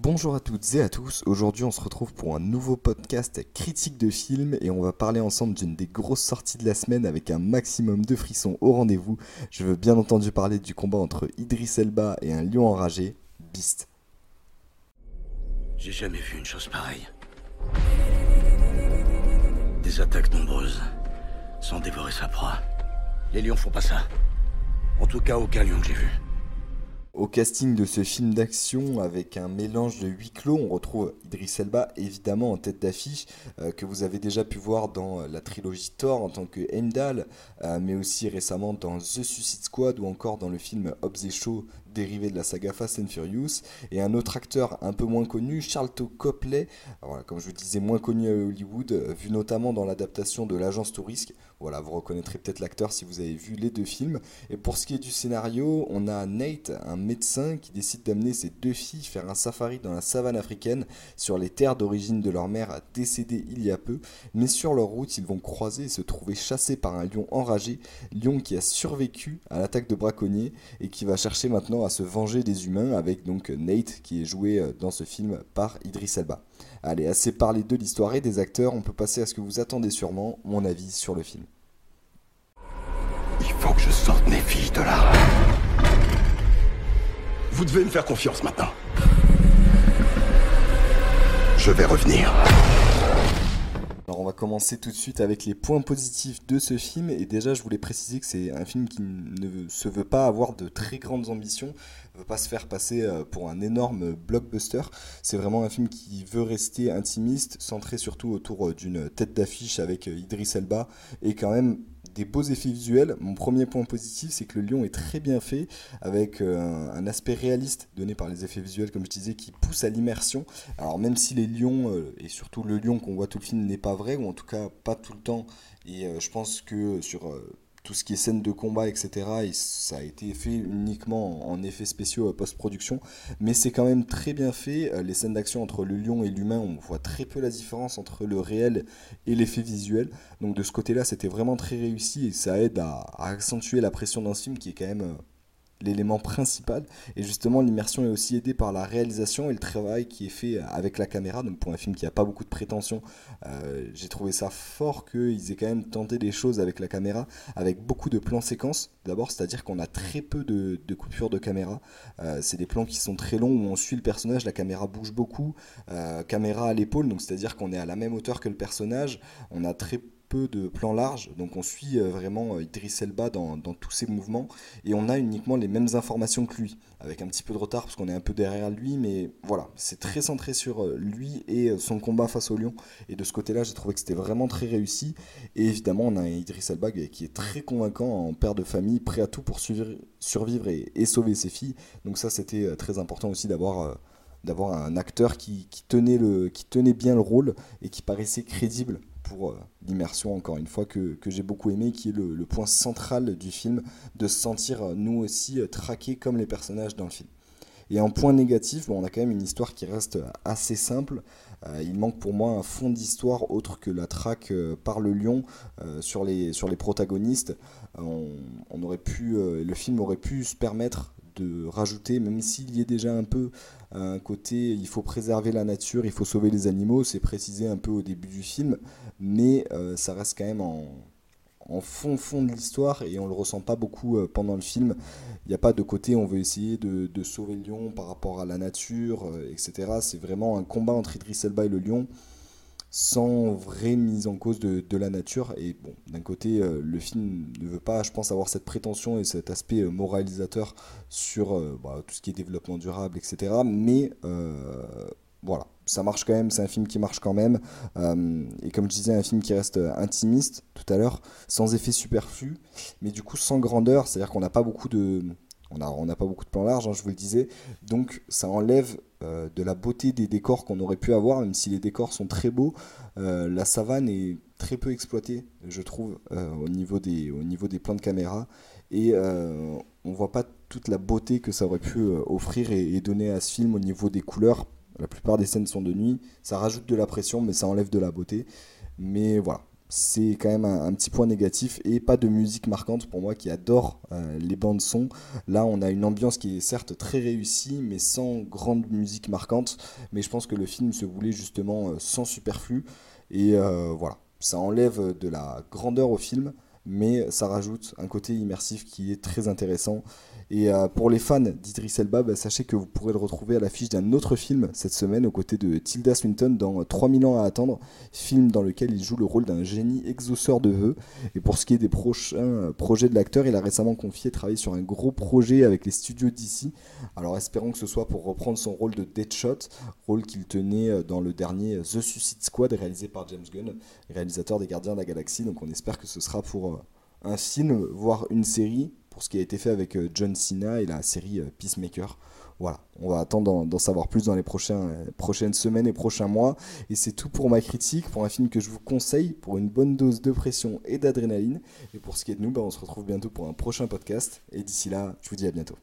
Bonjour à toutes et à tous, aujourd'hui on se retrouve pour un nouveau podcast critique de film et on va parler ensemble d'une des grosses sorties de la semaine avec un maximum de frissons au rendez-vous. Je veux bien entendu parler du combat entre Idris Elba et un lion enragé, Beast. J'ai jamais vu une chose pareille. Des attaques nombreuses, sans dévorer sa proie. Les lions font pas ça. En tout cas, aucun lion que j'ai vu. Au casting de ce film d'action avec un mélange de huis clos, on retrouve Idris Elba évidemment en tête d'affiche euh, que vous avez déjà pu voir dans la trilogie Thor en tant que Heimdall, euh, mais aussi récemment dans The Suicide Squad ou encore dans le film Hobbs et Shaw dérivé de la saga Fast and Furious, et un autre acteur un peu moins connu, Charlton Copley, voilà, comme je vous disais, moins connu à Hollywood, euh, vu notamment dans l'adaptation de l'agence Touriste. Voilà, vous reconnaîtrez peut-être l'acteur si vous avez vu les deux films. Et pour ce qui est du scénario, on a Nate, un médecin qui décide d'amener ses deux filles faire un safari dans la savane africaine sur les terres d'origine de leur mère décédée il y a peu. Mais sur leur route, ils vont croiser et se trouver chassés par un lion enragé, lion qui a survécu à l'attaque de braconniers et qui va chercher maintenant à se venger des humains avec donc Nate qui est joué euh, dans ce film par Idris Elba. Allez, assez parlé de l'histoire et des acteurs, on peut passer à ce que vous attendez sûrement, mon avis sur le film. Il faut que je sorte mes filles de là. Vous devez me faire confiance maintenant. Je vais revenir. Va commencer tout de suite avec les points positifs de ce film et déjà je voulais préciser que c'est un film qui ne se veut pas avoir de très grandes ambitions, ne veut pas se faire passer euh, pour un énorme blockbuster. C'est vraiment un film qui veut rester intimiste, centré surtout autour euh, d'une tête d'affiche avec euh, Idris Elba et quand même beaux effets visuels. Mon premier point positif, c'est que le lion est très bien fait, avec euh, un, aspect réaliste donné par les effets visuels, comme je disais, qui pousse à l'immersion. Alors même si les lions, euh, et surtout le lion qu'on voit tout le film, n'est pas vrai, ou en tout cas pas tout le temps, et euh, je pense que sur tout ce qui est scène de combat, etc. Et ça a été fait uniquement en effets spéciaux post-production, mais c'est quand même très bien fait. Euh, les scènes d'action entre le lion et l'humain, on voit très peu la différence entre le réel et l'effet visuel. Donc de ce côté-là, c'était vraiment très réussi et ça aide à, à accentuer la pression d'un film qui est quand même euh, l'élément principal. Et justement, l'immersion est aussi aidée par la réalisation et le travail qui est fait avec la caméra. Donc pour un film qui n'a pas beaucoup de prétention, euh, j'ai trouvé ça fort qu'ils aient quand même tenté des choses avec la caméra, avec beaucoup de plans séquences. D'abord, c'est-à-dire qu'on a très peu de, coupures de caméra. Euh, c'est des plans qui sont très longs où on suit le personnage, la caméra bouge beaucoup, euh, caméra à l'épaule, donc c'est-à-dire qu'on est à la même hauteur que le personnage. On a très peu de plans larges, donc on suit euh, vraiment euh, Idris Elba dans, dans, tous ses mouvements, et on a uniquement les mêmes informations que lui, avec un petit peu de retard parce qu'on est un peu derrière lui, mais voilà, c'est très centré sur euh, lui et son combat face au lion, et de ce côté-là, j'ai trouvé que c'était vraiment très réussi, et évidemment, on a Idris Elba qui est très convaincant en père de famille, prêt à tout pour survivre et, sauver ses filles, donc ça c'était très important aussi d'avoir d'avoir un acteur qui, tenait le, qui tenait bien le rôle et qui paraissait crédible pour euh, l'immersion, encore une fois, que, j'ai beaucoup aimé, qui est le, point central du film, de se sentir euh, nous aussi euh, traqués comme les personnages dans le film. Et en point négatif, on a quand même une histoire qui reste assez simple. il manque pour moi un fond d'histoire autre que la traque par le lion sur, les, protagonistes. On, on aurait pu, le film aurait pu se permettre de rajouter, même s'il y est déjà un peu un côté il faut préserver la nature, il faut sauver les animaux, c'est précisé un peu au début du film, mais euh, ça reste quand même en, fond fond de l'histoire et on le ressent pas beaucoup euh, pendant le film. Il n'y a pas de côté on veut essayer de, sauver le lion par rapport à la nature, euh, etc. C'est vraiment un combat entre Idris Elba et le lion sans vraie mise en cause de, la nature. Et bon, d'un côté, euh, le film ne veut pas, je pense, avoir cette prétention et cet aspect euh, moralisateur sur euh, bah, tout ce qui est développement durable, etc. Mais voilà, ça marche quand même, c'est un film qui marche quand même. et comme je disais, un film qui reste intimiste tout à l'heure, sans effet superflu, mais du coup sans grandeur, c'est-à-dire qu'on n'a pas beaucoup de on n'a pas beaucoup de plans larges, hein, je vous le disais. Donc ça enlève euh, de la beauté des décors qu'on aurait pu avoir, même si les décors sont très beaux. Euh, la savane est très peu exploitée, je trouve, euh, au, niveau des, au niveau des plans de caméra. Et on voit pas toute la beauté que ça aurait pu offrir et, donner à ce film au niveau des couleurs. La plupart des scènes sont de nuit. Ça rajoute de la pression, mais ça enlève de la beauté. Mais voilà, c'est quand même un, petit point négatif et pas de musique marquante pour moi qui adore euh, les bandes son. Là, on a une ambiance qui est certes très réussie, mais sans grande musique marquante. Mais je pense que le film se voulait justement euh, sans superflu et euh, voilà, ça enlève de la grandeur au film, mais ça rajoute un côté immersif qui est très intéressant et euh, pour les fans d'Idris Elba, bah, sachez que vous pourrez le retrouver à l'affiche d'un autre film cette semaine aux côtés de Tilda Swinton dans 3000 ans à attendre, film dans lequel il joue le rôle d'un génie exauceur de vœux. Et pour ce qui est des prochains projets de l'acteur, il a récemment confié travailler sur un gros projet avec les studios d'ici. Alors espérons que ce soit pour reprendre son rôle de Deadshot, rôle qu'il tenait euh, dans le dernier The Suicide Squad réalisé par James Gunn, réalisateur des Gardiens de la Galaxie. Donc on espère que ce sera pour euh, un film, voire une série pour ce qui a été fait avec euh, John Cena et la série euh, Peacemaker. Voilà, on va attendre d'en savoir plus dans les euh, prochaines semaines et prochains mois. Et c'est tout pour ma critique, pour un film que je vous conseille pour une bonne dose de pression et d'adrénaline. Et pour ce qui est de nous, bah, on se retrouve bientôt pour un prochain podcast. Et d'ici là, je vous dis à bientôt.